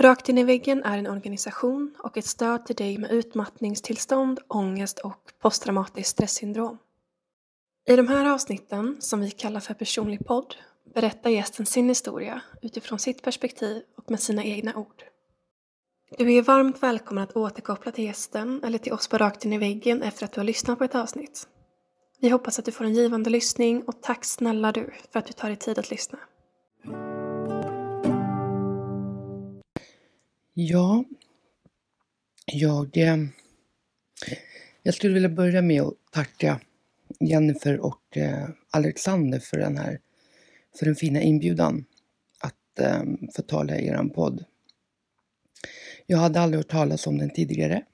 Rakt in i väggen är en organisation och ett stöd till dig med utmattningstillstånd, ångest och posttraumatiskt stresssyndrom. I de här avsnitten, som vi kallar för personlig podd, berättar gästen sin historia utifrån sitt perspektiv och med sina egna ord. Du är varmt välkommen att återkoppla till gästen eller till oss på Rakt in i väggen efter att du har lyssnat på ett avsnitt. Vi hoppas att du får en givande lyssning och tack snälla du för att du tar dig tid att lyssna. Ja, jag, eh, jag skulle vilja börja med att tacka Jennifer och eh, Alexander för den här för den fina inbjudan att eh, få tala i er podd. Jag hade aldrig hört talas om den tidigare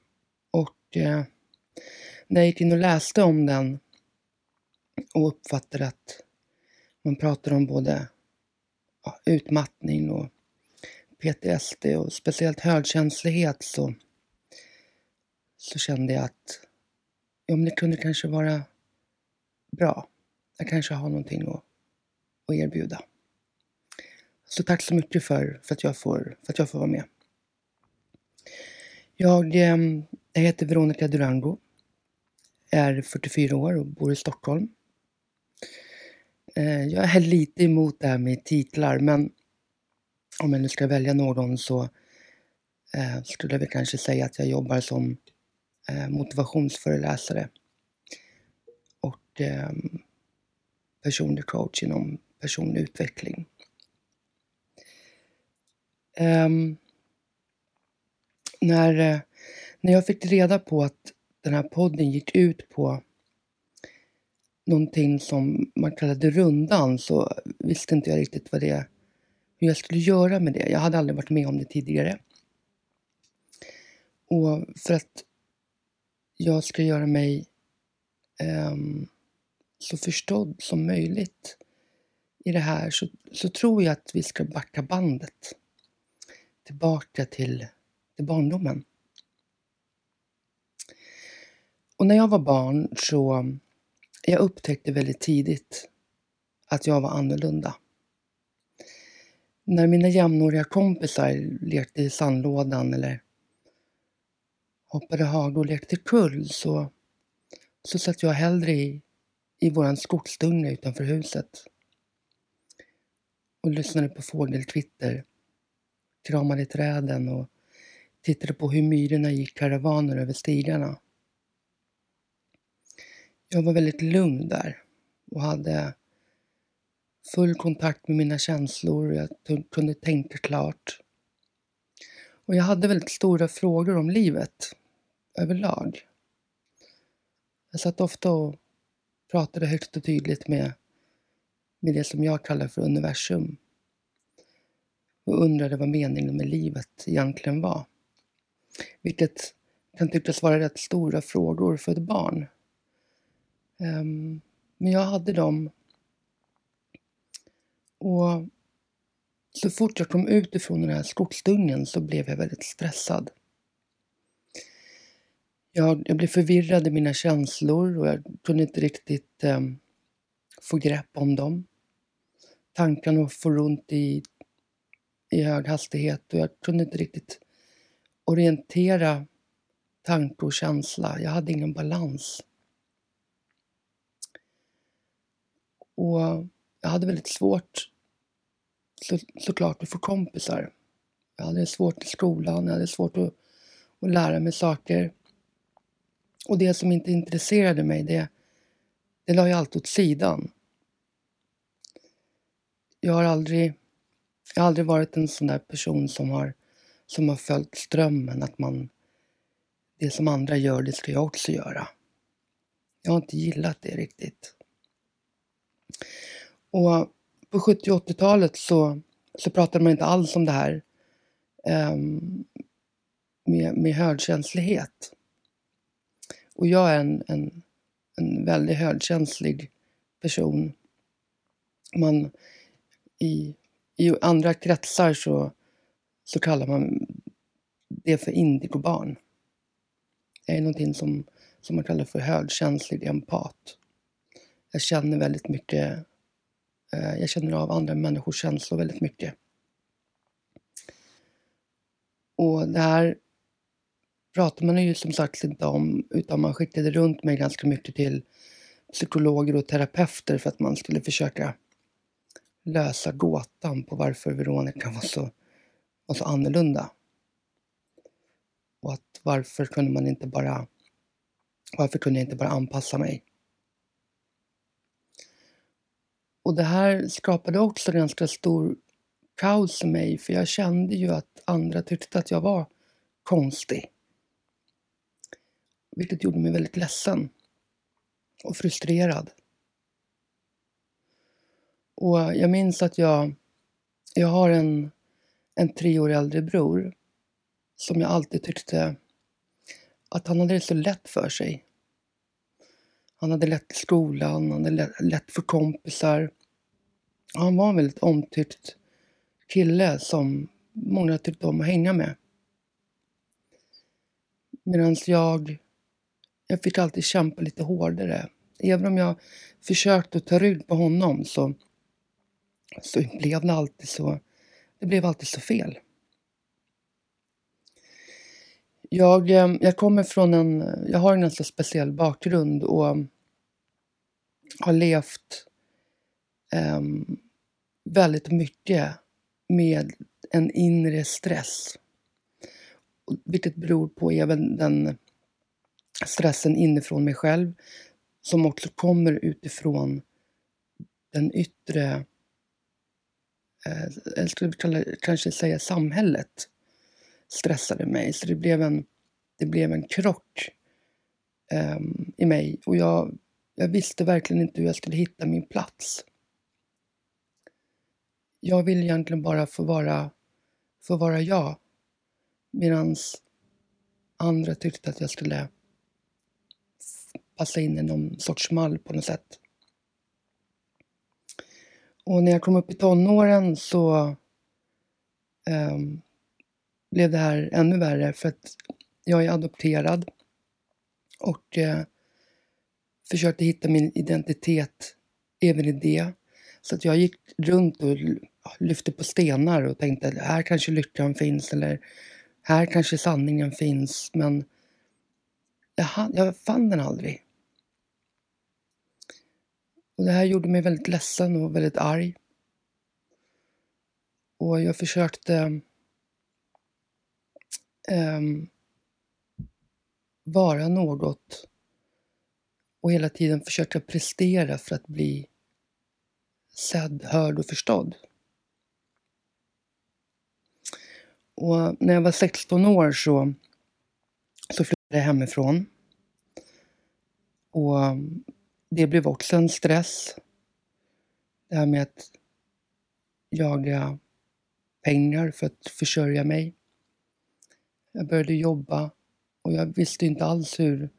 och när jag gick in och läste om den och uppfattade att man pratar om både ja, utmattning och PTSD och speciellt högkänslighet så, så kände jag att ja, men det kunde kanske vara bra. Jag kanske har någonting att, att erbjuda. Så tack så mycket för, för, att jag får, för att jag får vara med. Jag, ehm, jag heter Veronica Durango. Är 44 år och bor i Stockholm. Eh, jag är lite emot det här med titlar men om jag nu ska välja någon så eh, skulle jag väl kanske säga att jag jobbar som eh, motivationsföreläsare och eh, personlig coach inom personlig utveckling. Ehm, när, eh, när jag fick reda på att den här podden gick ut på någonting som man kallade rundan så visste inte jag riktigt vad det hur jag skulle göra med det. Jag hade aldrig varit med om det tidigare. Och för att jag ska göra mig um, så förstådd som möjligt i det här så, så tror jag att vi ska backa bandet tillbaka till, till barndomen. Och när jag var barn så jag upptäckte väldigt tidigt att jag var annorlunda. När mina jämnåriga kompisar lekte i sandlådan eller hoppade hage och lekte kull så, så satt jag hellre i, i våran skogsdunge utanför huset och lyssnade på fågelkvitter, kramade i träden och tittade på hur myrorna gick karavaner över stigarna. Jag var väldigt lugn där och hade full kontakt med mina känslor. Jag kunde tänka klart. Och jag hade väldigt stora frågor om livet överlag. Jag satt ofta och pratade högt och tydligt med, med det som jag kallar för universum och undrade vad meningen med livet egentligen var. Vilket kan tyckas vara rätt stora frågor för ett barn. Um, men jag hade dem och så fort jag kom ut ifrån den här skogsdungen så blev jag väldigt stressad. Jag, jag blev förvirrad i mina känslor och jag kunde inte riktigt eh, få grepp om dem. Tankarna for runt i, i hög hastighet och jag kunde inte riktigt orientera tanke och känsla. Jag hade ingen balans. Och jag hade väldigt svårt så, såklart att få kompisar. Jag hade svårt i skolan, jag hade svårt att, att lära mig saker. Och det som inte intresserade mig, det, det la jag alltid åt sidan. Jag har aldrig, jag har aldrig varit en sån där person som har, som har följt strömmen, att man det som andra gör, det ska jag också göra. Jag har inte gillat det riktigt. Och på 70 och 80-talet så, så pratade man inte alls om det här um, med, med högkänslighet. Och jag är en, en, en väldigt högkänslig person. Man, i, I andra kretsar så, så kallar man det för indigobarn. Jag är någonting som, som man kallar för högkänslig empat. Jag känner väldigt mycket Eh, jag känner av andra människors känslor väldigt mycket. Och det här pratar man ju som sagt inte om utan man skickade runt mig ganska mycket till psykologer och terapeuter för att man skulle försöka lösa gåtan på varför Veronica var så, var så annorlunda. Och att varför kunde man inte bara varför kunde jag inte bara anpassa mig? Och det här skapade också ganska stor kaos i mig för jag kände ju att andra tyckte att jag var konstig. Vilket gjorde mig väldigt ledsen och frustrerad. Och jag minns att jag, jag har en, en tre år äldre bror som jag alltid tyckte att han hade det så lätt för sig. Han hade lätt i skolan, han hade lätt för kompisar. Han var en väldigt omtyckt kille som många tyckte om att hänga med. Medan jag, jag fick alltid kämpa lite hårdare. Även om jag försökte ta rygg på honom så, så blev det alltid så, det blev alltid så fel. Jag, eh, jag kommer från en, jag har en ganska speciell bakgrund och har levt um, väldigt mycket med en inre stress. Vilket beror på även den stressen inifrån mig själv som också kommer utifrån den yttre, eh, jag skulle kalla, kanske säga samhället stressade mig. Så det blev en, det blev en krock eh, i mig och jag, jag visste verkligen inte hur jag skulle hitta min plats. Jag ville egentligen bara få vara, få vara jag. Medan andra tyckte att jag skulle passa in i någon sorts mall på något sätt. Och när jag kom upp i tonåren så um, blev det här ännu värre för att jag är adopterad och eh, försökte hitta min identitet även i det. Så att jag gick runt och lyfte på stenar och tänkte att här kanske lyckan finns eller här kanske sanningen finns. Men jag, jag fann den aldrig. Och det här gjorde mig väldigt ledsen och väldigt arg. Och jag försökte um, vara något och hela tiden försöka prestera för att bli sedd, hörd och förstådd. Och när jag var 16 år så, så flyttade jag hemifrån. Och det blev också en stress. Det här med att jaga pengar för att försörja mig. Jag började jobba och jag visste inte alls hur,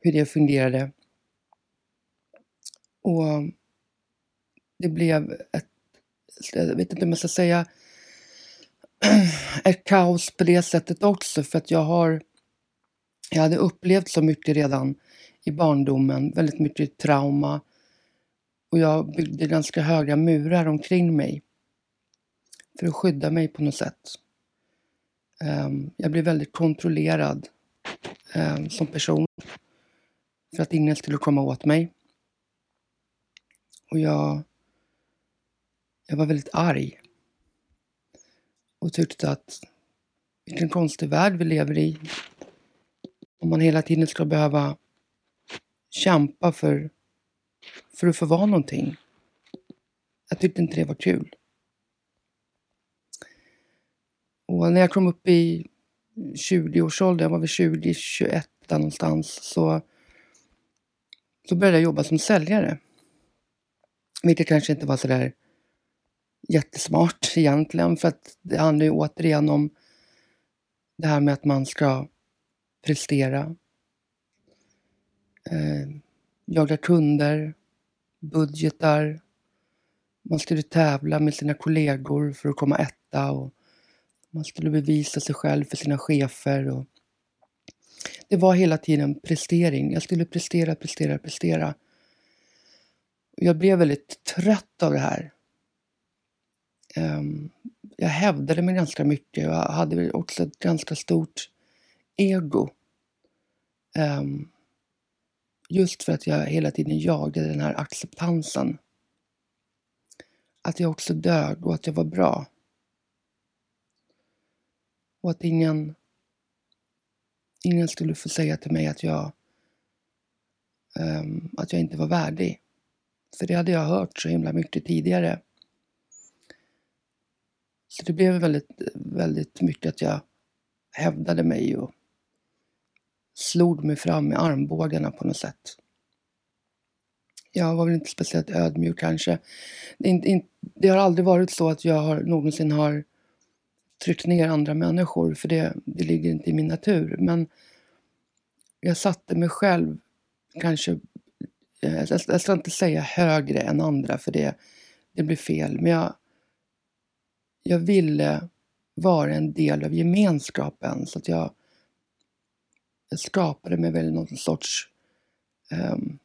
hur det fungerade. Och det blev ett, jag vet inte om jag ska säga, ett kaos på det sättet också för att jag har, jag hade upplevt så mycket redan i barndomen, väldigt mycket trauma och jag byggde ganska höga murar omkring mig för att skydda mig på något sätt. Ehm, jag blev väldigt kontrollerad ehm, som person för att ingen skulle komma åt mig. Och jag, jag var väldigt arg och tyckte att vilken konstig värld vi lever i. Om man hela tiden ska behöva kämpa för, för att få vara någonting. Jag tyckte inte det var kul. Och när jag kom upp i 20-årsåldern, jag var väl 20, 21 någonstans, så, så började jag jobba som säljare. Vilket kanske inte var sådär jättesmart egentligen, för att det handlar ju återigen om det här med att man ska prestera, eh, jaga kunder, budgetar, man skulle tävla med sina kollegor för att komma etta och man skulle bevisa sig själv för sina chefer. Och det var hela tiden prestering. Jag skulle prestera, prestera, prestera. Jag blev väldigt trött av det här. Um, jag hävdade mig ganska mycket. Jag hade också ett ganska stort ego. Um, just för att jag hela tiden jagade den här acceptansen. Att jag också dög och att jag var bra. Och att ingen, ingen skulle få säga till mig att jag, um, att jag inte var värdig. För det hade jag hört så himla mycket tidigare. Så det blev väldigt, väldigt mycket att jag hävdade mig och slog mig fram med armbågarna på något sätt. Jag var väl inte speciellt ödmjuk kanske. Det, har aldrig varit så att jag har, någonsin har tryckt ner andra människor, för det, det ligger inte i min natur. Men jag satte mig själv kanske, jag ska inte säga högre än andra, för det, det blir fel. Men jag, jag ville vara en del av gemenskapen, så att jag, jag skapade mig väl någon sorts um,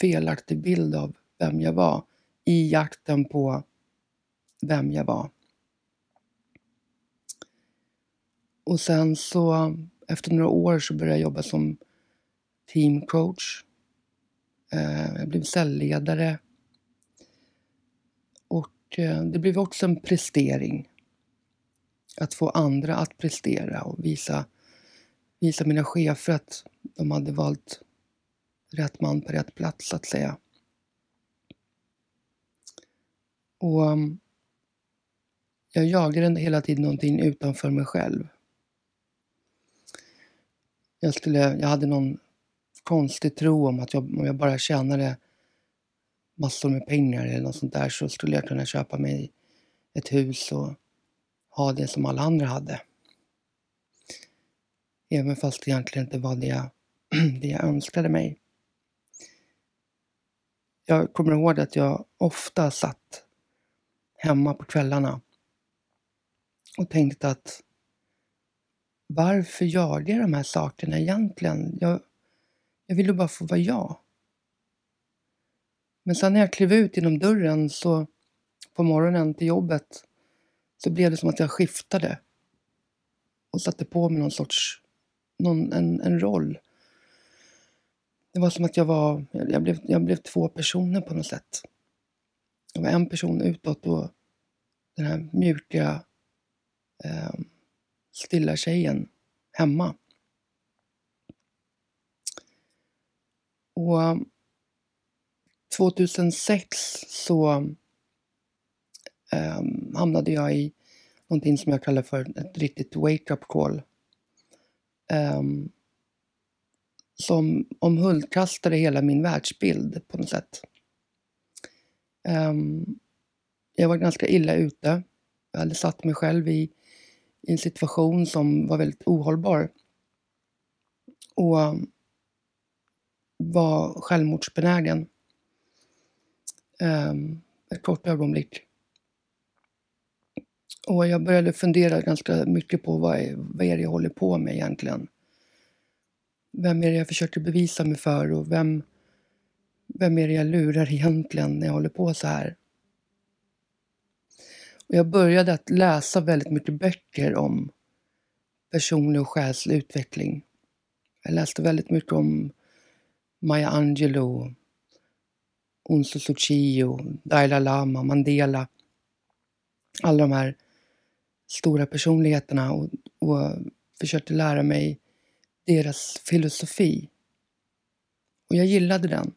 felaktig bild av vem jag var i jakten på vem jag var. Och sen så efter några år så började jag jobba som teamcoach. Eh, jag blev säljledare Eh, det blev också en prestering. Att få andra att prestera och visa, visa mina chefer att de hade valt rätt man på rätt plats, så att säga. Och mm, jag jagade hela tiden någonting utanför mig själv. Jag, skulle, jag hade någon konstig tro om att jag, om jag bara tjänade massor med pengar eller något sånt där så skulle jag kunna köpa mig ett hus och ha det som alla andra hade. Även fast det egentligen inte var det jag, det jag önskade mig. Jag kommer ihåg att jag ofta satt hemma på kvällarna och tänkte att varför gör jag de här sakerna egentligen? Jag, jag ville bara få vara jag. Men sen när jag klev ut genom dörren så på morgonen till jobbet så blev det som att jag skiftade och satte på mig någon sorts, någon, en, en roll. Det var som att jag var, jag blev, jag blev två personer på något sätt. Jag var en person utåt och den här mjuka, eh, stilla tjejen hemma. Och 2006 så um, hamnade jag i någonting som jag kallar för ett riktigt wake-up call. Um, som omhuldkastade hela min världsbild på något sätt. Um, jag var ganska illa ute. Jag hade satt mig själv i, i en situation som var väldigt ohållbar. Och var självmordsbenägen. Ehm, ett kort ögonblick. Och jag började fundera ganska mycket på vad är, vad är det jag håller på med egentligen. Vem är det jag försöker bevisa mig för och vem, vem är det jag lurar egentligen när jag håller på så här? Och jag började att läsa väldigt mycket böcker om personlig och själslig utveckling. Jag läste väldigt mycket om Maya Angelou, Unso och Dalai Lama, Mandela. Alla de här stora personligheterna och, och försökte lära mig deras filosofi. Och jag gillade den.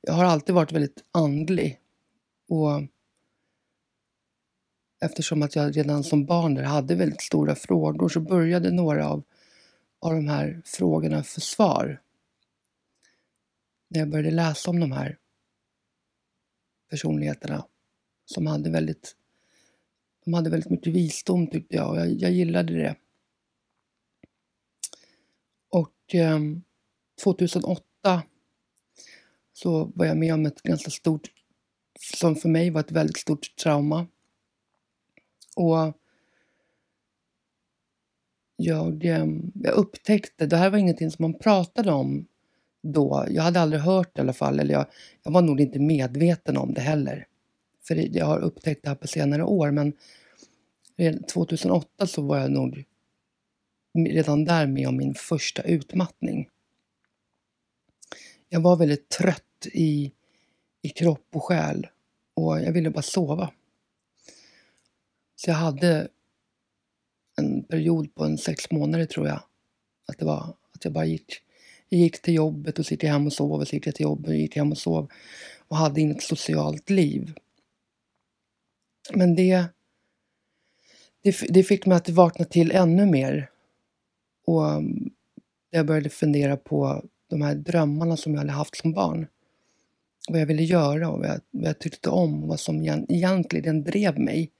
Jag har alltid varit väldigt andlig. Och eftersom att jag redan som barn där hade väldigt stora frågor så började några av, av de här frågorna för svar. När jag började läsa om de här personligheterna som hade väldigt, de hade väldigt mycket visdom tyckte jag och jag, jag gillade det. Och eh, 2008 så var jag med om ett ganska stort, som för mig var ett väldigt stort trauma. Och jag, ehm, jag upptäckte, det här var ingenting som man pratade om då. Jag hade aldrig hört det i alla fall, eller jag, jag var nog inte medveten om det heller. för jag har upptäckt det här på senare år, men 2008 så var jag nog redan där med om min första utmattning. Jag var väldigt trött i, i kropp och själ och jag ville bara sova. Så jag hade en period på en sex månader tror jag. Att det var att jag bara gick, jag gick till jobbet och så gick jag hem och sov och så gick jag till jobbet och gick hem och sov och hade inget socialt liv. Men det, det, det fick mig att vakna till ännu mer. Och mm, jag började fundera på de här drömmarna som jag hade haft som barn. Vad jag ville göra och vad jag, vad jag tyckte om och vad som egentligen drev mig.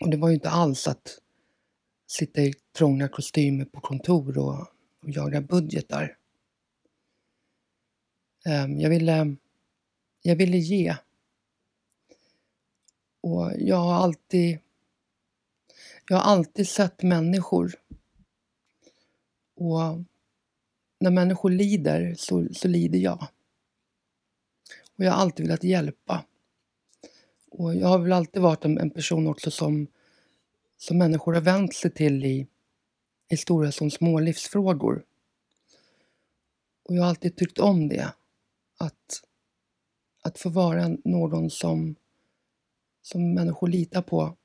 Och det var ju inte alls att sitta i trånga kostymer på kontor och, och jaga budgetar. Ehm, jag ville, jag ville ge. Och jag har alltid, jag har alltid sett människor. Och när människor lider så, så lider jag. Och jag har alltid velat hjälpa. Och jag har väl alltid varit en, en person också som, som människor har vänt sig till i, i stora som små livsfrågor. Och jag har alltid tyckt om det. Att, att få vara någon som, som människor litar på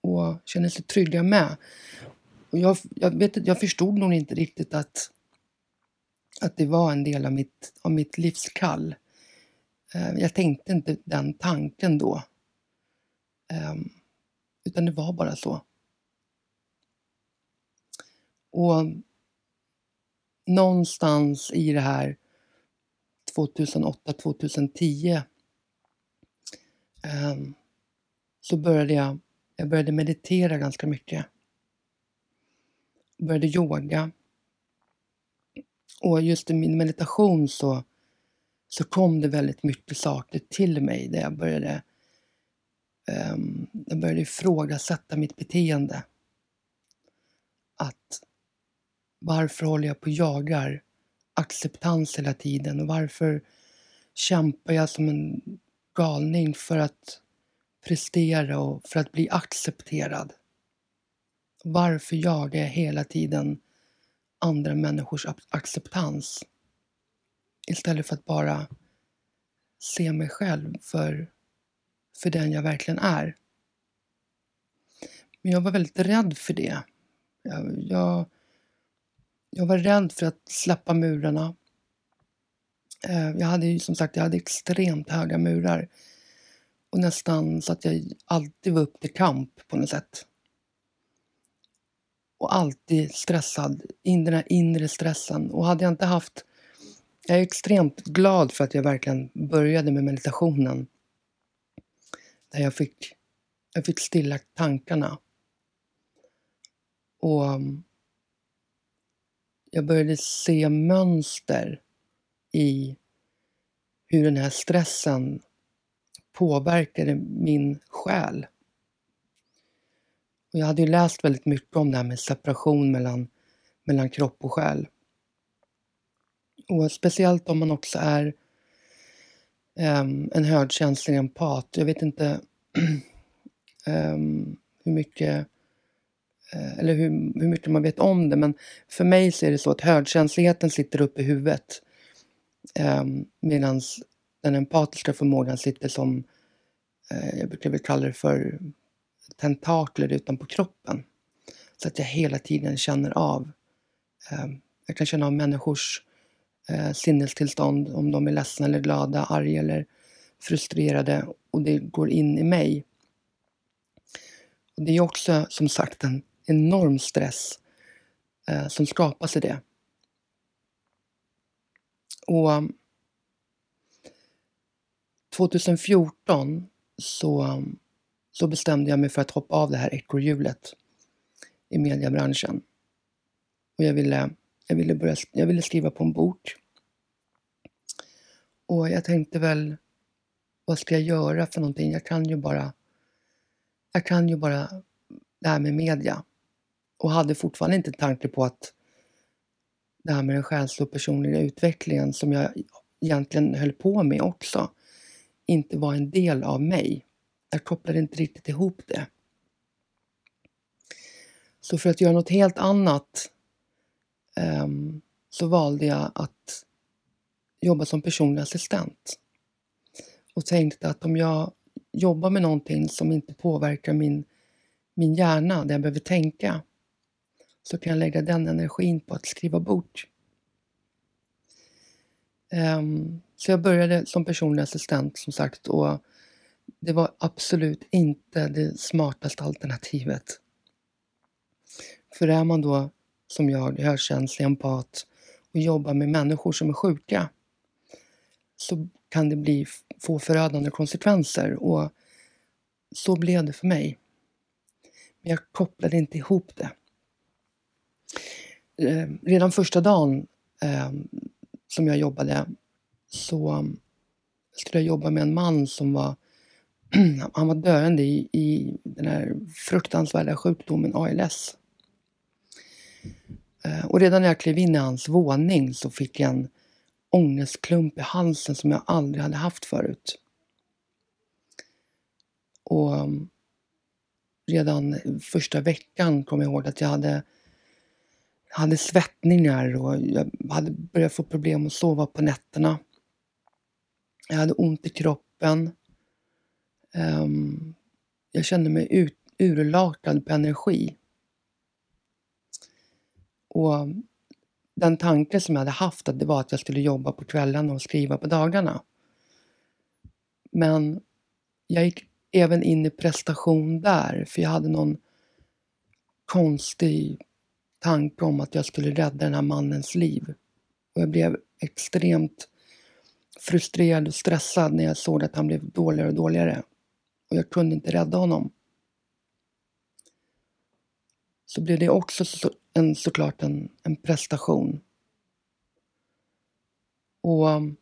och känner sig trygga med. Och jag, jag, vet, jag förstod nog inte riktigt att, att det var en del av mitt, av mitt livskall. Eh, jag tänkte inte den tanken då. Ehm, utan det var bara så. Och någonstans i det här 2008-2010 um, ehm, så började jag, jag började meditera ganska mycket. Jag började yoga. Och just i min meditation så, så kom det väldigt mycket saker till mig där jag började um, jag började ifrågasätta mitt beteende. Att varför håller jag på och jagar acceptans hela tiden och varför kämpar jag som en galning för att prestera och för att bli accepterad? Varför jagar jag hela tiden andra människors acceptans istället för att bara se mig själv för för den jag verkligen är. Men jag var väldigt rädd för det. Jag, jag, jag var rädd för att släppa murarna. Eh, jag hade ju som sagt jag hade extremt höga murar. Och nästan så att jag alltid var upp till kamp på något sätt. Och alltid stressad, in den här inre stressen. Och hade jag inte haft... Jag är extremt glad för att jag verkligen började med meditationen där jag fick, jag fick stilla tankarna. Och jag började se mönster i hur den här stressen påverkade min själ. Och jag hade ju läst väldigt mycket om det här med separation mellan, mellan kropp och själ. Och speciellt om man också är um, en högkänslig empat. Jag vet inte um, hur mycket Eh, eller hur, hur mycket man vet om det, men för mig så är det så att högkänsligheten sitter uppe i huvudet eh, medan den empatiska förmågan sitter som, eh, jag brukar väl kalla det för tentakler utanpå kroppen. Så att jag hela tiden känner av, Eh, jag kan känna av människors eh, sinnestillstånd, om de är ledsna eller glada, arga eller frustrerade och det går in i mig. Och det är också som sagt en enorm stress eh, som skapas i det. Och mm, 2014 så, mm, så bestämde jag mig för att hoppa av det här ekorrhjulet i mediebranschen. Och jag ville jag ville, börja, jag ville skriva på en bok. Och jag tänkte väl, vad ska jag göra för någonting? Jag kan ju bara, jag kan ju bara det här med media. Och hade fortfarande inte tanke på att det här med den själsliga och personliga utvecklingen som jag egentligen höll på med också inte var en del av mig. Jag kopplade inte riktigt ihop det. Så för att göra något helt annat um, så valde jag att jobba som personlig assistent. Och tänkte att om jag jobbar med någonting som inte påverkar min, min hjärna, där jag behöver tänka, så kan jag lägga den energin på att skriva bort. Um, så jag började som personlig assistent som sagt och det var absolut inte det smartaste alternativet. För är man då som jag, hörkänslig, empat och jobbar med människor som är sjuka så kan det bli, få förödande konsekvenser och så blev det för mig. Men jag kopplade inte ihop det. Eh, redan första dagen eh, som jag jobbade så skulle jag jobba med en man som var han var döende i, i den här fruktansvärda sjukdomen ALS. Eh, och redan när jag klev in i hans våning så fick jag en ångestklump i halsen som jag aldrig hade haft förut. Och mm, redan första veckan kom jag ihåg att jag hade, hade svettningar och jag hade börjat få problem att sova på nätterna. Jag hade ont i kroppen. Um, jag kände mig ut, urlakad på energi. Och den tanke som jag hade haft att det var att jag skulle jobba på kvällarna och skriva på dagarna. Men jag gick även in i prestation där, för jag hade någon konstig tanke om att jag skulle rädda den här mannens liv. Och jag blev extremt frustrerad och stressad när jag såg att han blev dåligare och dåligare. Och jag kunde inte rädda honom. Så blev det också så, en, såklart en, en prestation. Och um,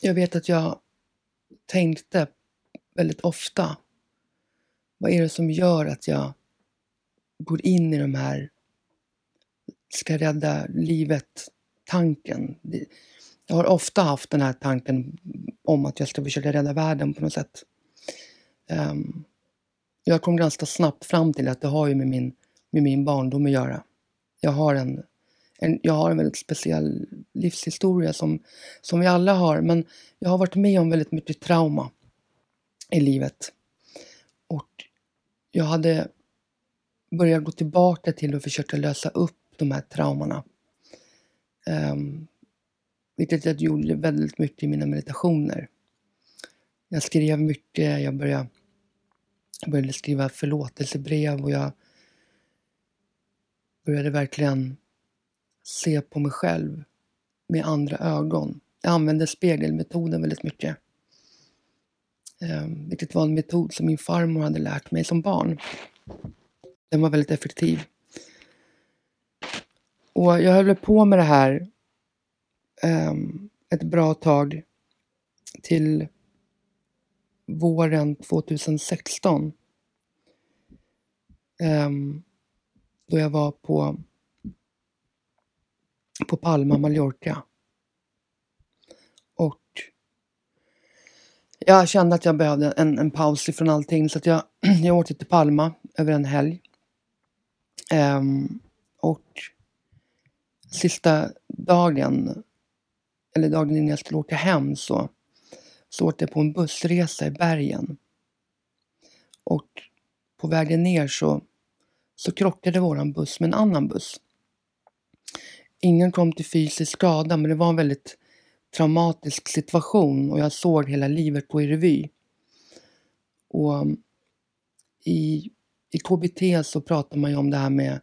jag vet att jag tänkte väldigt ofta, vad är det som gör att jag går in i de här ska rädda livet-tanken. Jag har ofta haft den här tanken om att jag ska försöka rädda världen på något sätt. Um, jag kom ganska snabbt fram till att det har ju med min, med min barndom att göra. Jag har en, en, jag har en väldigt speciell livshistoria som, som vi alla har, men jag har varit med om väldigt mycket trauma i livet. Och jag hade börjat gå tillbaka till att försöka lösa upp de här traumorna. Um, vilket jag gjorde väldigt mycket i mina meditationer. Jag skrev mycket, jag började, jag började skriva förlåtelsebrev och jag började verkligen se på mig själv med andra ögon. Jag använde spegelmetoden väldigt mycket. Um, vilket var en metod som min farmor hade lärt mig som barn. Den var väldigt effektiv. Och jag höll på med det här um, ett bra tag till våren 2016. Um, ehm, då jag var på, på Palma, Mallorca. Och jag kände att jag behövde en, en paus ifrån allting så att jag, jag åkte till Palma över en helg. Um, och sista dagen eller dagen innan jag skulle åka hem så, så åkte jag på en bussresa i bergen. Och på vägen ner så, så krockade våran buss med en annan buss. Ingen kom till fysisk skada men det var en väldigt traumatisk situation och jag såg hela livet gå i revy. Och ehm, i, i KBT så pratar man ju om det här med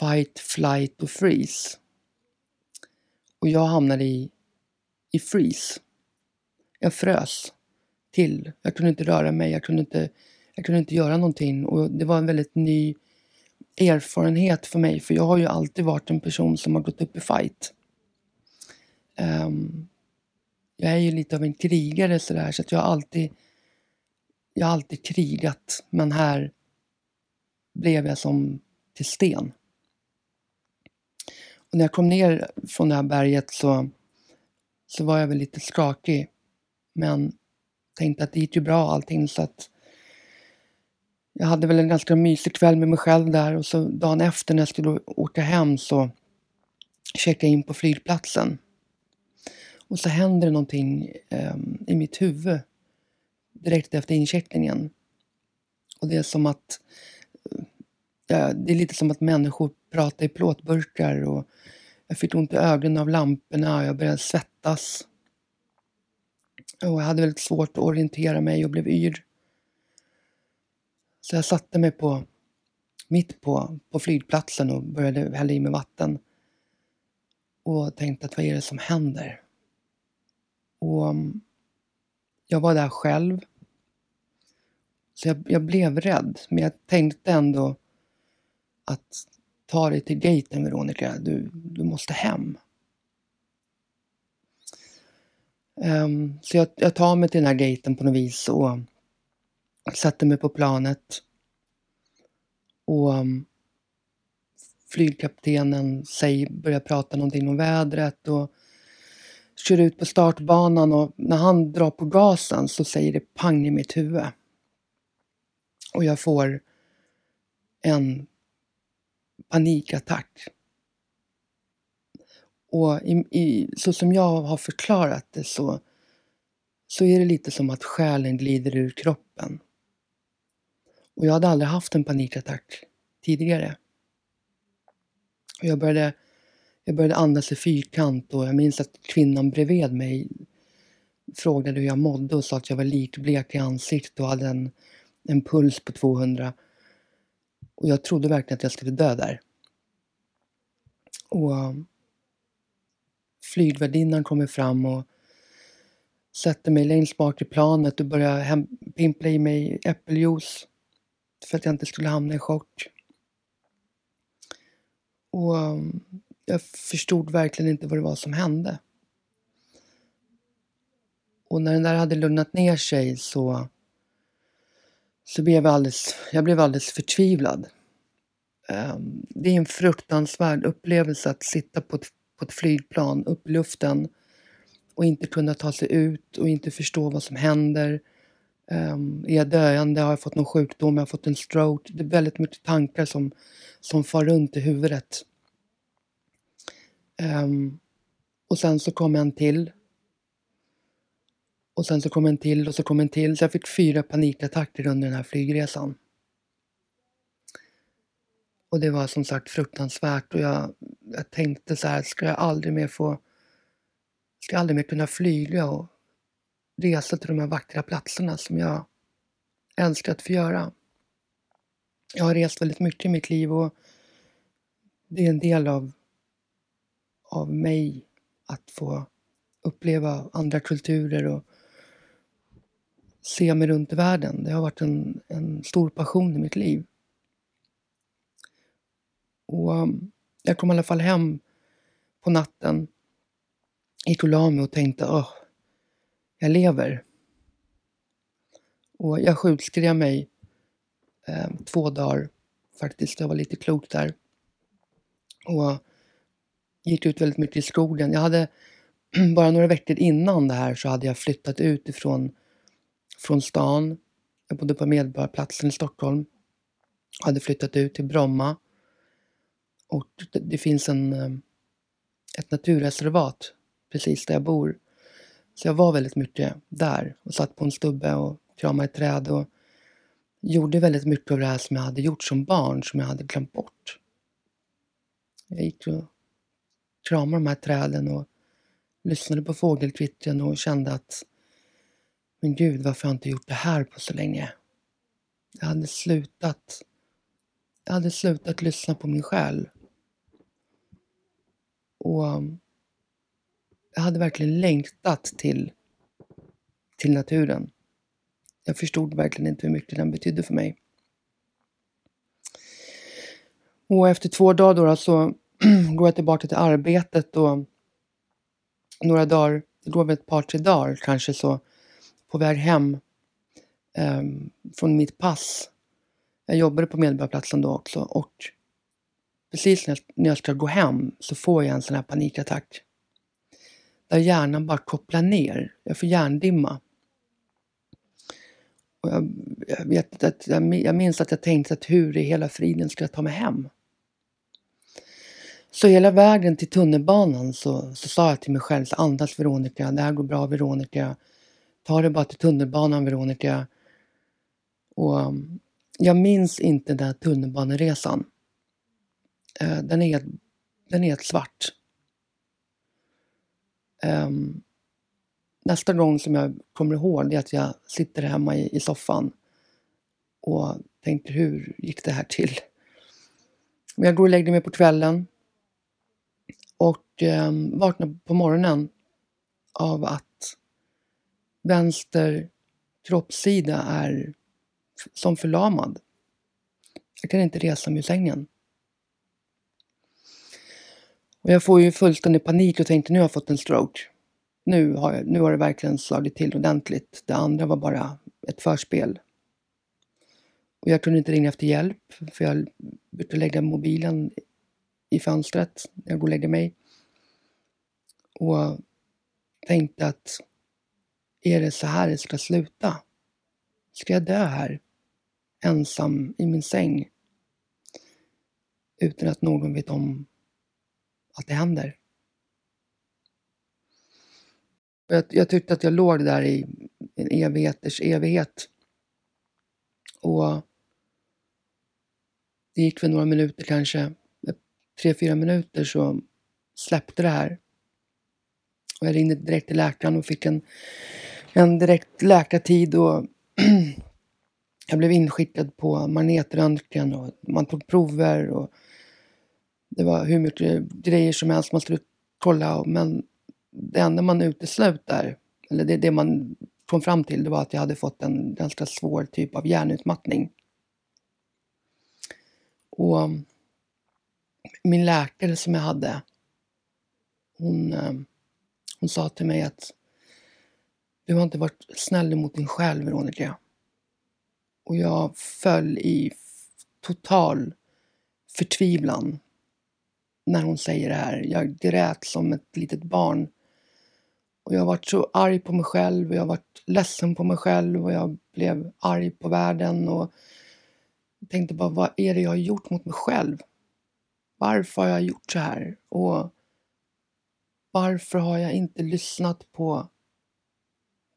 fight, flight och freeze. Och jag hamnade i i freeze. Jag frös till. Jag kunde inte röra mig, jag kunde inte, jag kunde inte göra någonting. Och det var en väldigt ny erfarenhet för mig, för jag har ju alltid varit en person som har gått upp i fight. Um, jag är ju lite av en krigare sådär, så att jag har alltid jag har alltid krigat, men här blev jag som till sten. Och när jag kom ner från det här berget så så var jag väl lite skakig Men tänkte att det gick ju bra allting så att jag hade väl en ganska mysig kväll med mig själv där och så dagen efter när jag skulle åka hem så checkade jag in på flygplatsen. Och så händer det någonting eh, i mitt huvud direkt efter incheckningen. Och det är som att Eh, det är lite som att människor pratar i plåtburkar och jag fick ont i ögonen av lamporna och jag började svettas. Och jag hade väldigt svårt att orientera mig och blev yr. Så jag satte mig på mitt på, på flygplatsen och började hälla i mig vatten. Och tänkte att vad är det som händer? Och mm, jag var där själv. Så jag, jag blev rädd, men jag tänkte ändå att ta dig till gaten Veronica, du, du måste hem. Um, så jag, jag, tar mig till den här gaten på något vis och sätter mig på planet. Och um, flygkaptenen säger, börjar prata någonting om vädret och kör ut på startbanan och när han drar på gasen så säger det pang i mitt huvud. Och jag får en panikattack. Och i, i, så som jag har förklarat det så, så är det lite som att själen glider ur kroppen. Och jag hade aldrig haft en panikattack tidigare. Och jag, började, jag började andas i fyrkant och jag minns att kvinnan bredvid mig frågade hur jag mådde och sa att jag var likblek i ansiktet och hade en, en puls på 200. Och jag trodde verkligen att jag skulle dö där. Och um, flygvärdinnan kommer fram och sätter mig längst bak i planet och börjar hem, pimpla i mig äppeljuice för att jag inte skulle hamna i chock. Och um, jag förstod verkligen inte vad det var som hände. Och när den där hade lugnat ner sig så så blev jag alldeles, jag blev alldeles förtvivlad. Ehm, det är en fruktansvärd upplevelse att sitta på ett, på ett flygplan upp i luften och inte kunna ta sig ut och inte förstå vad som händer. Um, är jag döende? Har jag fått någon sjukdom? Har jag fått en stroke? Det är väldigt mycket tankar som, som far runt i huvudet. Um, och sen så kom en till och sen så kom en till och så kom en till. Så jag fick fyra panikattacker under den här flygresan. Och det var som sagt fruktansvärt och jag, jag tänkte så här, ska jag aldrig mer få, ska jag aldrig mer kunna flyga och resa till de här vackra platserna som jag älskar att få göra. Jag har rest väldigt mycket i mitt liv och det är en del av, av mig att få uppleva andra kulturer och se mig runt i världen. Det har varit en, en stor passion i mitt liv. Och um, jag kom i alla fall hem på natten, gick och la mig och tänkte åh, jag lever. Och jag sjukskrev mig eh, två dagar faktiskt. Jag var lite klok där. Och gick ut väldigt mycket i skogen. Jag hade bara några veckor innan det här så hade jag flyttat ut ifrån från stan. Jag bodde på Medborgarplatsen i Stockholm. Hade flyttat ut till Bromma. Och det, det finns en, eh, ett naturreservat precis där jag bor. Så jag var väldigt mycket där och satt på en stubbe och kramade ett träd och gjorde väldigt mycket av det här som jag hade gjort som barn, som jag hade glömt bort. Jag gick och kramade de här träden och lyssnade på fågelkvittren och kände att men gud, varför har jag inte gjort det här på så länge? Jag hade slutat. Jag hade slutat lyssna på min själ. Och um, jag hade verkligen längtat till, till naturen. Jag förstod verkligen inte hur mycket den betydde för mig. Och efter två dagar då, så går jag tillbaka till arbetet och några dagar, det går väl ett par, tre dagar kanske så på väg hem eh, från mitt pass. Jag jobbade på Medborgarplatsen då också och precis när jag ska gå hem så får jag en sån här panikattack. där hjärnan bara kopplar ner. Jag får hjärndimma. Och jag, jag, vet att, jag minns att jag tänkte att hur i hela friden ska jag ta mig hem? Så hela vägen till tunnelbanan så, så sa jag till mig själv, så andas Veronica, det här går bra Veronica. Ta det bara till tunnelbanan Veronica. Och um, jag minns inte den här tunnelbaneresan. Eh, den, är, den är helt svart. Um, nästa gång som jag kommer ihåg är att jag sitter hemma i, i soffan och tänker hur gick det här till? Men jag går och lägger mig på kvällen och ehm, vaknar på morgonen av att vänster kroppssida är som förlamad. Jag kan inte resa mig ur sängen. Och jag får ju fullständig panik och tänkte nu har jag fått en stroke. Nu har, jag, nu har det verkligen slagit till ordentligt. Det andra var bara ett förspel. Och jag kunde inte ringa efter hjälp för jag brukar lägga mobilen i fönstret när jag går och lägger mig. Och tänkte att är det så här det ska sluta? Ska jag dö här? Ensam i min säng? Utan att någon vet om att det händer. Jag, jag tyckte att jag låg där i en evigheters evighet. Och det gick väl några minuter kanske tre, fyra minuter så släppte det här. Och jag ringde direkt till läkaren och fick en, en direkt läkartid och jag blev inskickad på magnetröntgen och man tog prover och det var hur mycket grejer som helst man skulle kolla. Men det enda man uteslöt där, eller det, det man kom fram till, det var att jag hade fått en ganska svår typ av hjärnutmattning. Och min läkare som jag hade, hon, eh, hon sa till mig att du har inte varit snäll mot din själ, Veronica. Och jag föll i total förtvivlan när hon säger det här. Jag grät som ett litet barn. Och jag har varit så arg på mig själv och jag har varit ledsen på mig själv och jag blev arg på världen och tänkte bara, vad är det jag har gjort mot mig själv? Varför har jag gjort så här? Och varför har jag inte lyssnat på,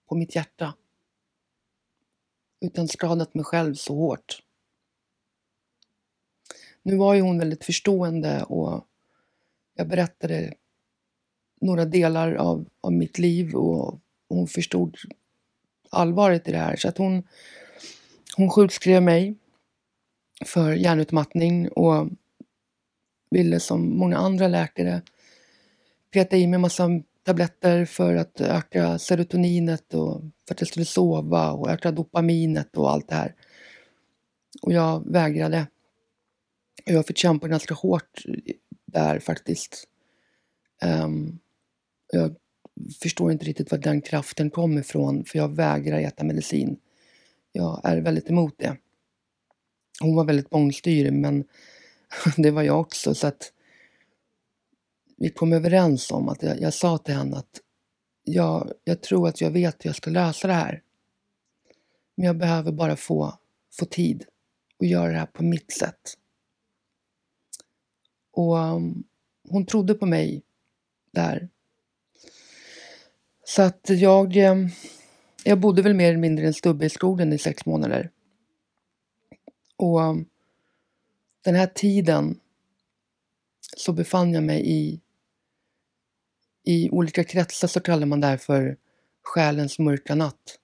på mitt hjärta? Utan skadat mig själv så hårt. Nu var ju hon väldigt förstående och jag berättade några delar av, av mitt liv och hon förstod allvaret i det här. Så att hon, hon sjukskrev mig för hjärnutmattning och ville som många andra läkare peta i mig massa tabletter för att öka serotoninet och för att jag skulle sova och öka dopaminet och allt det här. Och jag vägrade. Jag fick kämpa ganska hårt där faktiskt. Um, jag förstår inte riktigt var den kraften kommer ifrån för jag vägrar äta medicin. Jag är väldigt emot det. Hon var väldigt bångstyrig men det var jag också. Så att vi kom överens om att jag, jag sa till henne att jag, jag tror att jag vet hur jag ska lösa det här. Men jag behöver bara få, få tid och göra det här på mitt sätt. Och um, hon trodde på mig där. Så att jag, um, jag bodde väl mer eller mindre i en stubbe i skogen i sex månader. Och um, den här tiden så befann jag mig i, i olika kretsar så kallar man det här för själens mörka natt.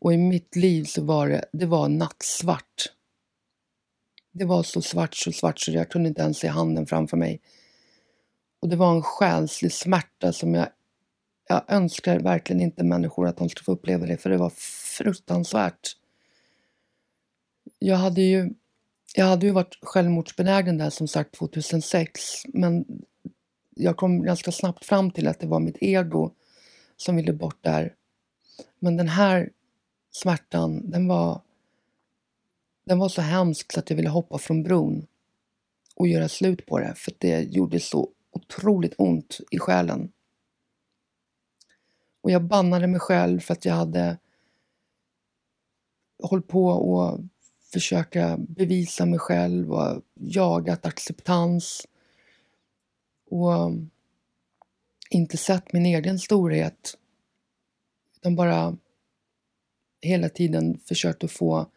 Och i mitt liv så var det, det var nattsvart. Det var så svart, så svart så jag kunde inte ens se handen framför mig. Och det var en själslig smärta som jag, jag önskar verkligen inte människor att de ska få uppleva det, för det var fruktansvärt. Jag hade ju jag hade ju varit självmordsbenägen där som sagt 2006 men jag kom ganska snabbt fram till att det var mitt ego som ville bort där. Men den här smärtan, den var, den var så hemsk att jag ville hoppa från bron och göra slut på det för det gjorde så otroligt ont i själen. Och jag bannade mig själv för att jag hade hållit på och försöka bevisa mig själv och jagat acceptans. Och um, inte sett min egen storhet. Utan bara hela tiden försökt att få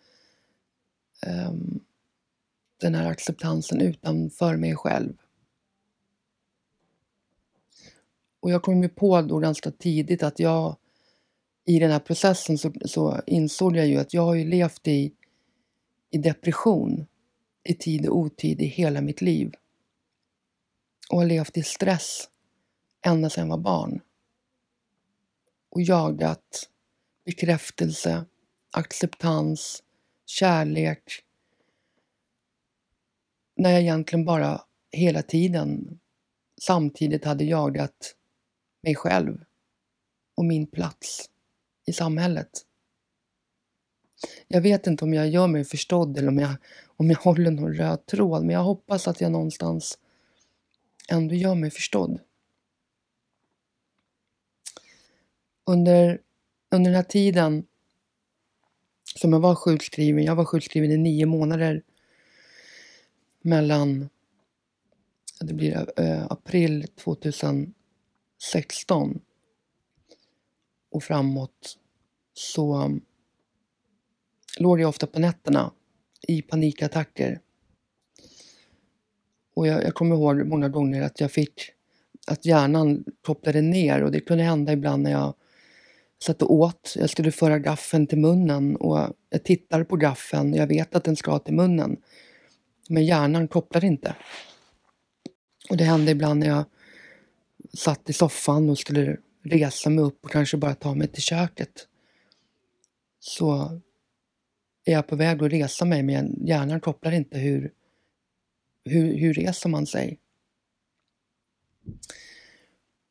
um, den här acceptansen utanför mig själv. Och jag kom ju på då ganska tidigt att jag i den här processen så, så insåg jag ju att jag har ju levt i, i depression i tid och otid i hela mitt liv. Och har levt i stress ända sedan jag var barn. Och jagat bekräftelse, acceptans, kärlek. När jag egentligen bara hela tiden samtidigt hade jagat mig själv och min plats i samhället. Jag vet inte om jag gör mig förstådd eller om jag, om jag håller någon röd tråd, men jag hoppas att jag någonstans ändå gör mig förstådd. Under, under den här tiden som jag var sjukskriven, jag var sjukskriven i nio månader mellan det blir eh, april 2016 och framåt så um, låg jag ofta på nätterna i panikattacker. Och jag, jag kommer ihåg många gånger att jag fick att hjärnan kopplade ner och det kunde hända ibland när jag satt och åt. Jag skulle föra gaffeln till munnen och jag tittar på gaffeln och jag vet att den ska till munnen. Men hjärnan kopplar inte. Och det hände ibland när jag satt i soffan och skulle resa mig upp och kanske bara ta mig till köket. Så är jag på väg att resa mig men hjärnan kopplar inte hur, hur, hur reser man sig.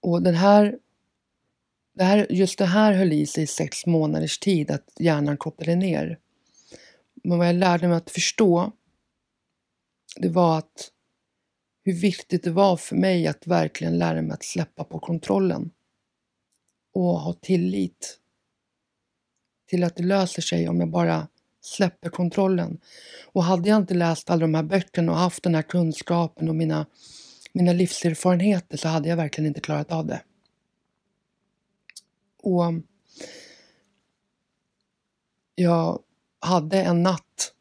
Och den här, det här, just det här höll i sig i sex månaders tid, att hjärnan kopplade ner. Men vad jag lärde mig att förstå, det var att hur viktigt det var för mig att verkligen lära mig att släppa på kontrollen och ha tillit till att det löser sig om jag bara släpper kontrollen. Och hade jag inte läst alla de här böckerna och haft den här kunskapen och mina, mina livserfarenheter så hade jag verkligen inte klarat av det. Och um, jag hade en natt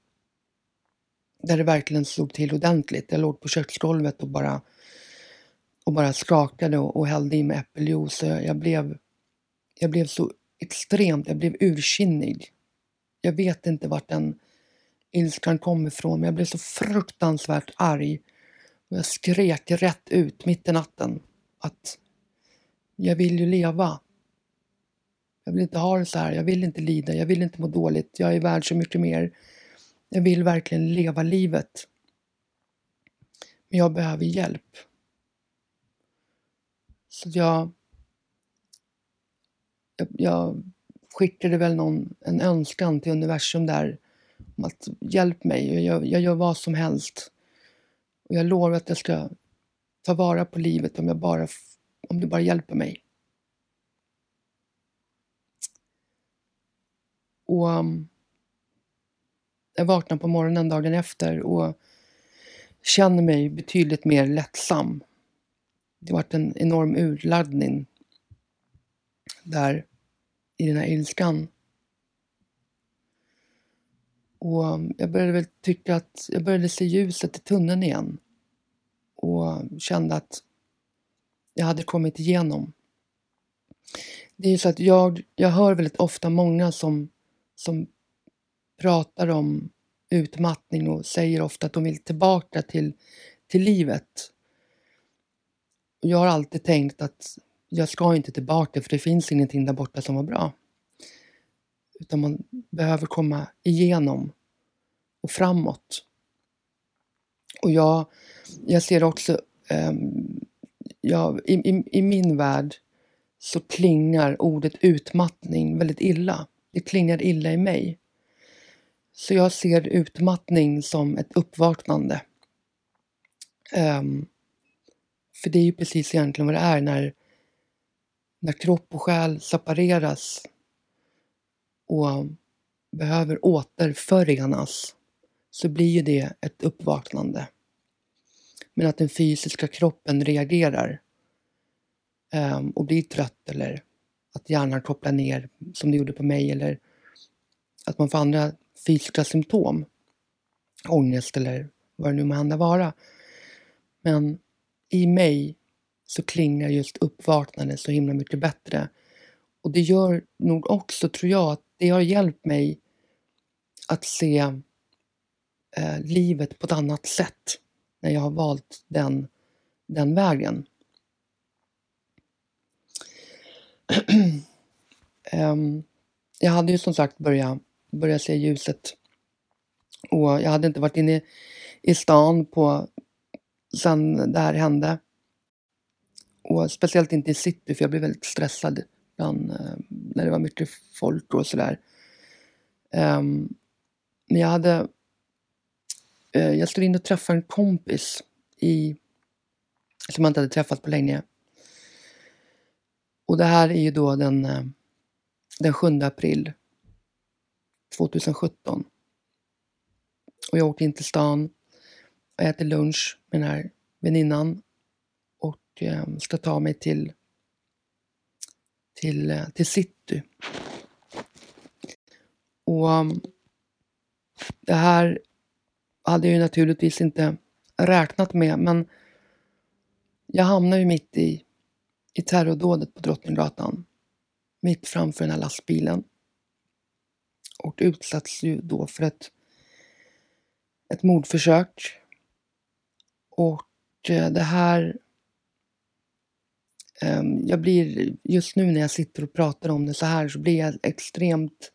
där det verkligen slog till ordentligt. Jag låg på köksgolvet och bara, och bara skakade och, och hällde i mig äppeljuice. Jag, jag blev jag blev så extremt, jag blev ursinnig. Jag vet inte vart den ilskan kom ifrån, men jag blev så fruktansvärt arg. Och jag skrek rätt ut mitt i natten att jag vill ju leva. Jag vill inte ha det så här, jag vill inte lida, jag vill inte må dåligt, jag är värd så mycket mer. Jag vill verkligen leva livet. Men jag behöver hjälp. Så jag jag, jag skickade väl någon, en önskan till universum där om att hjälp mig, jag gör, jag gör vad som helst. Och jag lovar att jag ska ta vara på livet om, jag bara, om du bara hjälper mig. Och um, jag vaknar på morgonen dagen efter och känner mig betydligt mer lättsam. Det har varit en enorm urladdning där i den här ilskan. Och um, jag började väl tycka att jag började se ljuset i tunneln igen. Och um, kände att jag hade kommit igenom. Det är så att jag, jag hör väldigt ofta många som, som pratar om utmattning och säger ofta att de vill tillbaka till, till livet. Jag har alltid tänkt att jag ska inte tillbaka för det finns ingenting där borta som var bra. Utan man behöver komma igenom och framåt. Och jag, jag ser också, um, ja, i, i, i min värld så klingar ordet utmattning väldigt illa. Det klingar illa i mig. Så jag ser utmattning som ett uppvaknande. Um, för det är ju precis egentligen vad det är när när kropp och själ separeras och behöver återförenas så blir ju det ett uppvaknande. Men att den fysiska kroppen reagerar um, och blir trött eller att hjärnan kopplar ner som det gjorde på mig eller att man får andra fysiska symptom. Ångest eller vad det nu må hända vara. Men i mig så klingar just uppvaknande så himla mycket bättre. Och det gör nog också, tror jag, att det har hjälpt mig att se eh, livet på ett annat sätt när jag har valt den, den vägen. um, jag hade ju som sagt börjat, börjat se ljuset och jag hade inte varit inne i stan på, sen det här hände. Och speciellt inte i city för jag blev väldigt stressad bland, eh, när det var mycket folk och sådär. Um, men jag hade... Uh, jag skulle in och träffa en kompis i, som jag inte hade träffat på länge. Och det här är ju då den, eh, den 7 april 2017. Och jag åkte in till stan och äter lunch med den här väninnan och ska ta mig till, till, eh, till city. Och mm, det här hade jag ju naturligtvis inte räknat med men jag hamnar ju mitt i, i terrordådet på Drottninggatan. Mitt framför den här lastbilen. Och utsätts ju då för ett, ett mordförsök. Och eh, det här Ehm, jag blir, just nu när jag sitter och pratar om det så här så blir jag extremt,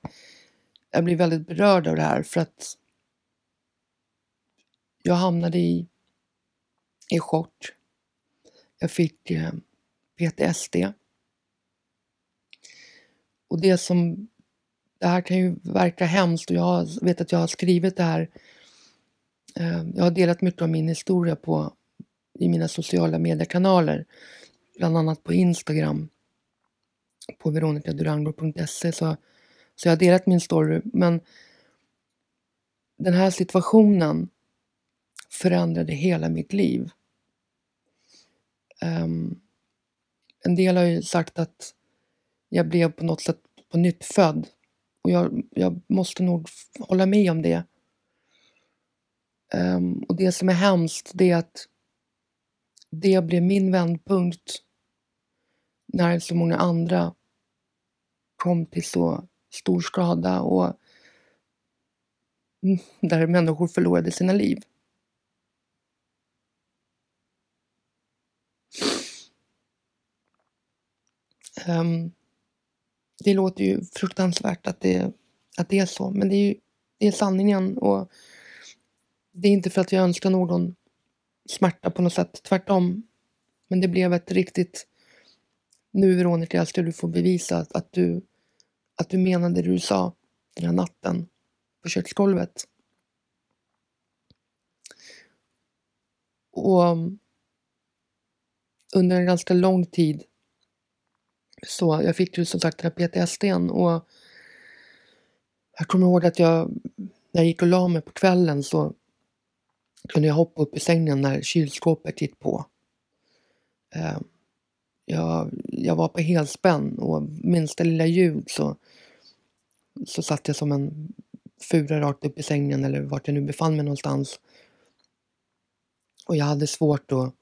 jag blir väldigt berörd av det här för att jag hamnade i, i chock. Jag fick eh, PTSD. Och det som, det här kan ju verka hemskt och jag vet att jag har skrivit det här, eh, jag har delat mycket av min historia på, i mina sociala mediekanaler bland annat på Instagram på veronicadurangor.se så, så jag har delat min story. Men den här situationen förändrade hela mitt liv. Um, en del har ju sagt att jag blev på något sätt på nytt född. Och jag, jag måste nog hålla med om det. Um, och det som är hemskt det är att det blev min vändpunkt när så många andra kom till så stor skada och där människor förlorade sina liv. Um, det låter ju fruktansvärt att det, att det är så, men det är ju det är sanningen och det är inte för att jag önskar någon smärta på något sätt, tvärtom. Men det blev ett riktigt nu Veronica ska du få bevisa att, att, du, att du menade det du sa den här natten på köksgolvet. Och um, under en ganska lång tid så jag fick ju som sagt den här PTSDn och jag kommer ihåg att jag när jag gick och la mig på kvällen så kunde jag hoppa upp i sängen när kylskåpet gick på. Ehm, jag, jag var på helspänn och minsta lilla ljud så, så satt jag som en fura rakt upp i sängen eller vart jag nu befann mig någonstans. Och jag hade svårt att... Um,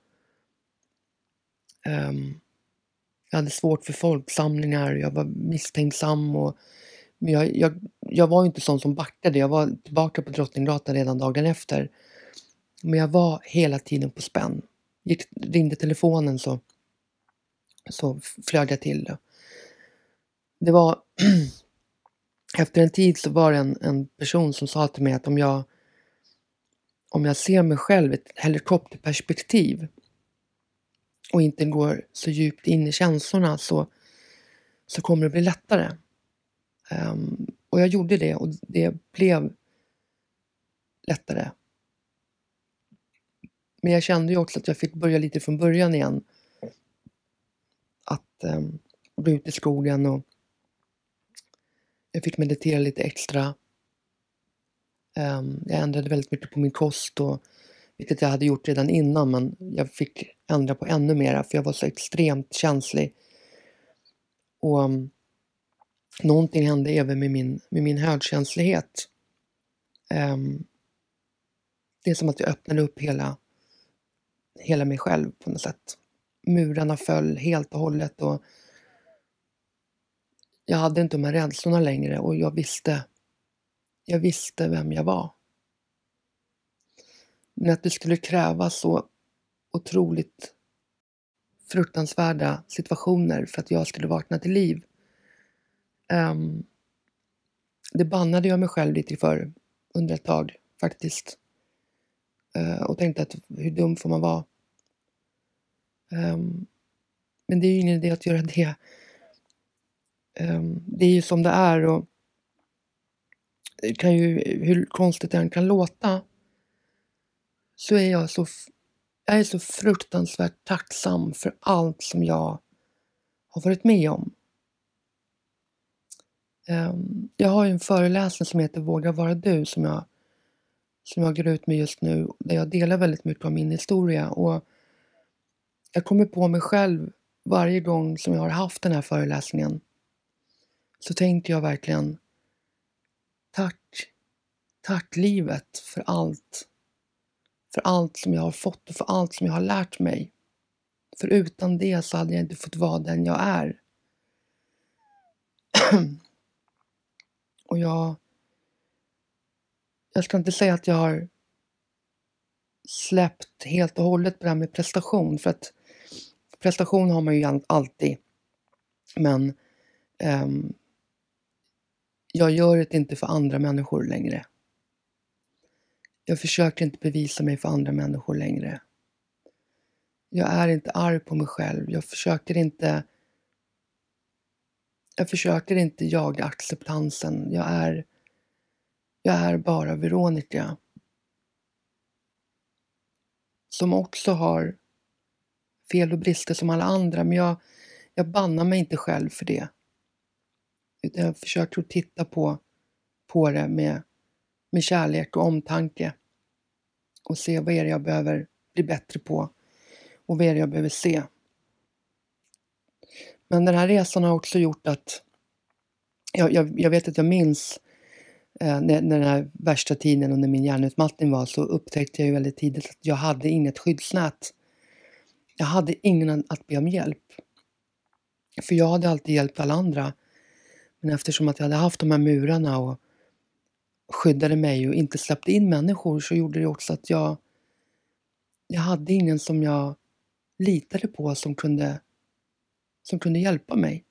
ehm, jag hade svårt för folksamlingar, jag var misstänksam och men jag, jag, jag var inte sån som backade. Jag var tillbaka på Drottninggatan redan dagen efter. Men jag var hela tiden på spänn. Gick, ringde telefonen så så flög jag till det. Var efter en tid så var det en, en person som sa till mig att om jag om jag ser mig själv i ett helikopterperspektiv och inte går så djupt in i känslorna så, så kommer det bli lättare. Um, och jag gjorde det och det blev lättare. Men jag kände ju också att jag fick börja lite från början igen att, eh, bli ute i skogen och jag fick meditera lite extra. Um, jag ändrade väldigt mycket på min kost, och, vilket jag hade gjort redan innan, men jag fick ändra på ännu mera för jag var så extremt känslig. Och um, någonting hände även med min, med min högkänslighet. Um, det är som att jag öppnade upp hela, hela mig själv på något sätt. Murarna föll helt och hållet och jag hade inte de här rädslorna längre och jag visste, jag visste vem jag var. Men att det skulle kräva så otroligt fruktansvärda situationer för att jag skulle vakna till liv. Um, det bannade jag mig själv lite för under ett tag faktiskt. Uh, och tänkte att hur dum får man vara? Um, men det är ju ingen idé att göra det. Um, det är ju som det är och det kan ju, hur konstigt det än kan låta, så är jag så, jag är så fruktansvärt tacksam för allt som jag har varit med om. Um, jag har ju en föreläsning som heter Våga vara du som jag, som jag går ut med just nu, där jag delar väldigt mycket av min historia. Och jag kommer på mig själv varje gång som jag har haft den här föreläsningen så tänker jag verkligen tack, tack livet för allt. För allt som jag har fått och för allt som jag har lärt mig. För utan det så hade jag inte fått vara den jag är. och jag... Jag ska inte säga att jag har släppt helt och hållet på det här med prestation för att prestation har man ju alltid. Men um, jag gör det inte för andra människor längre. Jag försöker inte bevisa mig för andra människor längre. Jag är inte arg på mig själv. Jag försöker inte jag försöker inte jaga acceptansen. Jag är, jag är bara Veronica. Som också har fel och brister som alla andra, men jag, jag bannar mig inte själv för det. Utan jag försöker att titta på, på det med, med kärlek och omtanke. Och se vad är det jag behöver bli bättre på och vad är det jag behöver se. Men den här resan har också gjort att jag, jag, jag vet att jag minns eh, när, när den här värsta tiden under min hjärnutmattning var så upptäckte jag ju väldigt tidigt att jag hade inget skyddsnät. Jag hade ingen att be om hjälp. För jag hade alltid hjälpt alla andra. Men eftersom att jag hade haft de här murarna och skyddade mig och inte släppte in människor så gjorde det också att jag, jag hade ingen som jag litade på som kunde, som kunde hjälpa mig.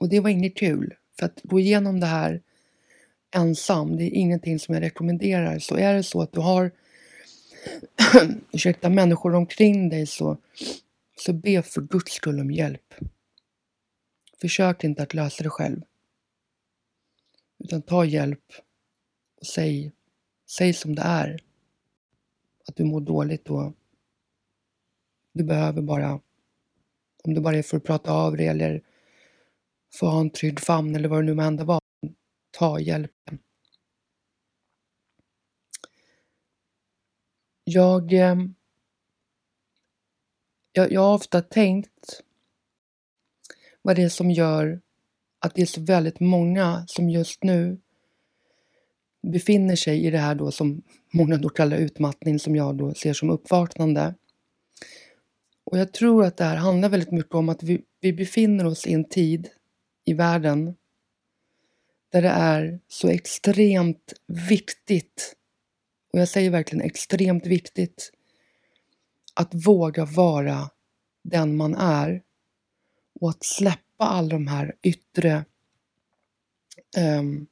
Och det var inget kul. För att gå igenom det här ensam, det är ingenting som jag rekommenderar. Så är det så att du har ursäkta, människor omkring dig så, så be för guds skull om hjälp. Försök inte att lösa det själv. Utan ta hjälp och säg, säg som det är. Att du mår dåligt och du behöver bara, om det bara är för att prata av dig eller få ha en trygg famn eller vad det nu må hända vara, ta hjälpen. Jag, eh, jag, jag har ofta tänkt vad det är som gör att det är så väldigt många som just nu befinner sig i det här då som många då kallar utmattning som jag då ser som uppvaknande. Och jag tror att det här handlar väldigt mycket om att vi, vi befinner oss i en tid i världen där det är så extremt viktigt, och jag säger verkligen extremt viktigt, att våga vara den man är och att släppa alla de här yttre um,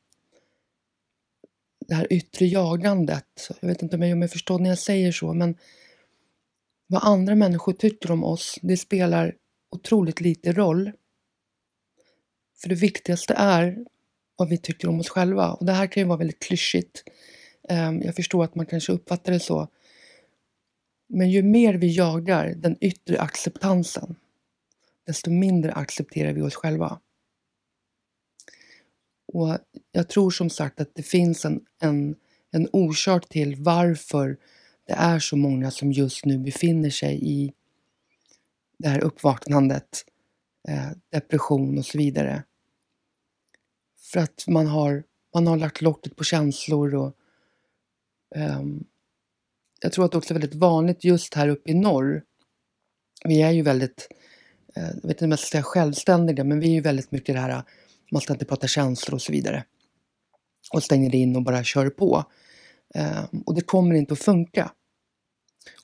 det här yttre jagandet. Jag vet inte om jag gör mig förstådd när jag säger så, men vad andra människor tycker om oss, det spelar otroligt lite roll. För det viktigaste är vad vi tycker om oss själva. Och det här kan ju vara väldigt klyschigt. Ehm, jag förstår att man kanske uppfattar det så. Men ju mer vi jagar den yttre acceptansen, desto mindre accepterar vi oss själva. Och jag tror som sagt att det finns en, en, en orsak till varför det är så många som just nu befinner sig i det här uppvaknandet, eh, depression och så vidare. För att man har, man har lagt locket på känslor och Ehm, jag tror att det också är väldigt vanligt just här uppe i norr. Vi är ju väldigt, eh, jag vet inte om jag ska säga självständiga, men vi är ju väldigt mycket det här, man ska inte prata känslor och så vidare. Och stänger in och bara kör på. Ehm, och det kommer inte att funka.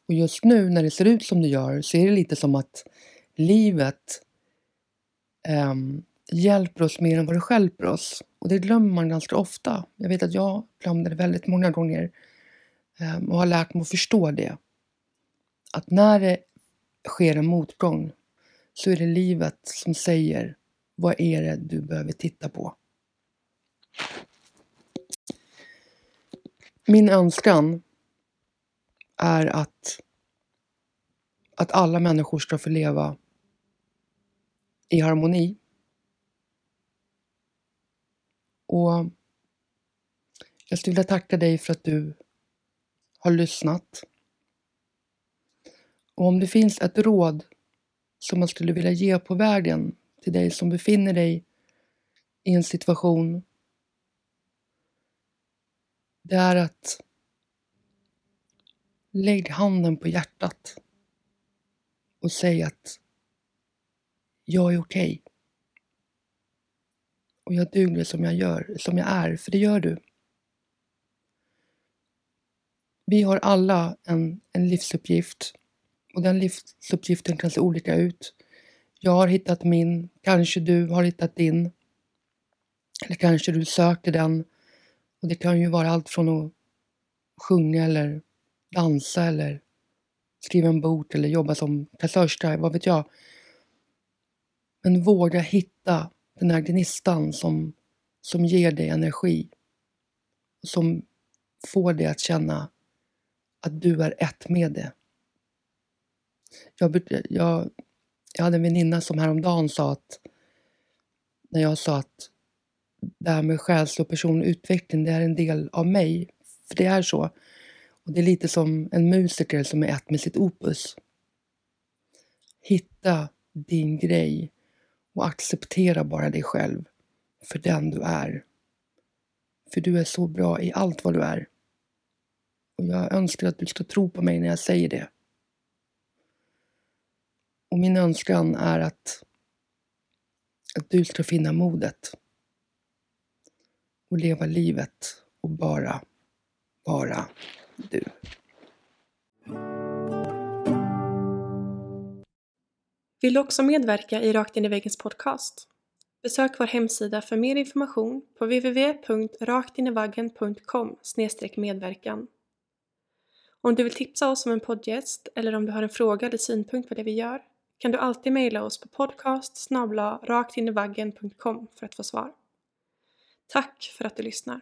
Och just nu när det ser ut som det gör så är det lite som att livet um, hjälper oss mer än vad det hjälper oss. Och det glömmer man ganska ofta. Jag vet att jag glömde det väldigt många gånger Ehm, och har lärt mig att förstå det. Att när det sker en motgång så är det livet som säger vad är det du behöver titta på. Min önskan är att, att alla människor ska få leva i harmoni. Och jag skulle vilja tacka dig för att du har lyssnat. Och om det finns ett råd som man skulle vilja ge på vägen till dig som befinner dig i en situation det är att Lägg handen på hjärtat och säg att jag är okej. Okay. Och jag duger som jag gör, som jag är, för det gör du. Vi har alla en, en livsuppgift och den livsuppgiften kan se olika ut. Jag har hittat min, kanske du har hittat din. Eller kanske du söker den. Och det kan ju vara allt från att sjunga eller dansa eller skriva en bok eller jobba som kassörska, vad vet jag. Men våga hitta den här gnistan som, som ger dig energi. Som får dig att känna att du är ett med det. Jag, jag, jag hade en väninna som häromdagen sa att när jag sa att det här med själslig och personlig utveckling, det är en del av mig. För det är så. Och det är lite som en musiker som är ett med sitt opus. Hitta din grej och acceptera bara dig själv för den du är. För du är så bra i allt vad du är. Och jag önskar att du ska tro på mig när jag säger det. Och min önskan är att, att du ska finna modet och leva livet och bara vara du. Vill du också medverka i Rakt in i väggens podcast? Besök vår hemsida för mer information på www.raktinivaggen.com medverkan. Om du vill tipsa oss om en poddgäst eller om du har en fråga eller synpunkt på det vi gör kan du alltid mejla oss på podcast raktinivaggen.com för att få svar. Tack för att du lyssnar!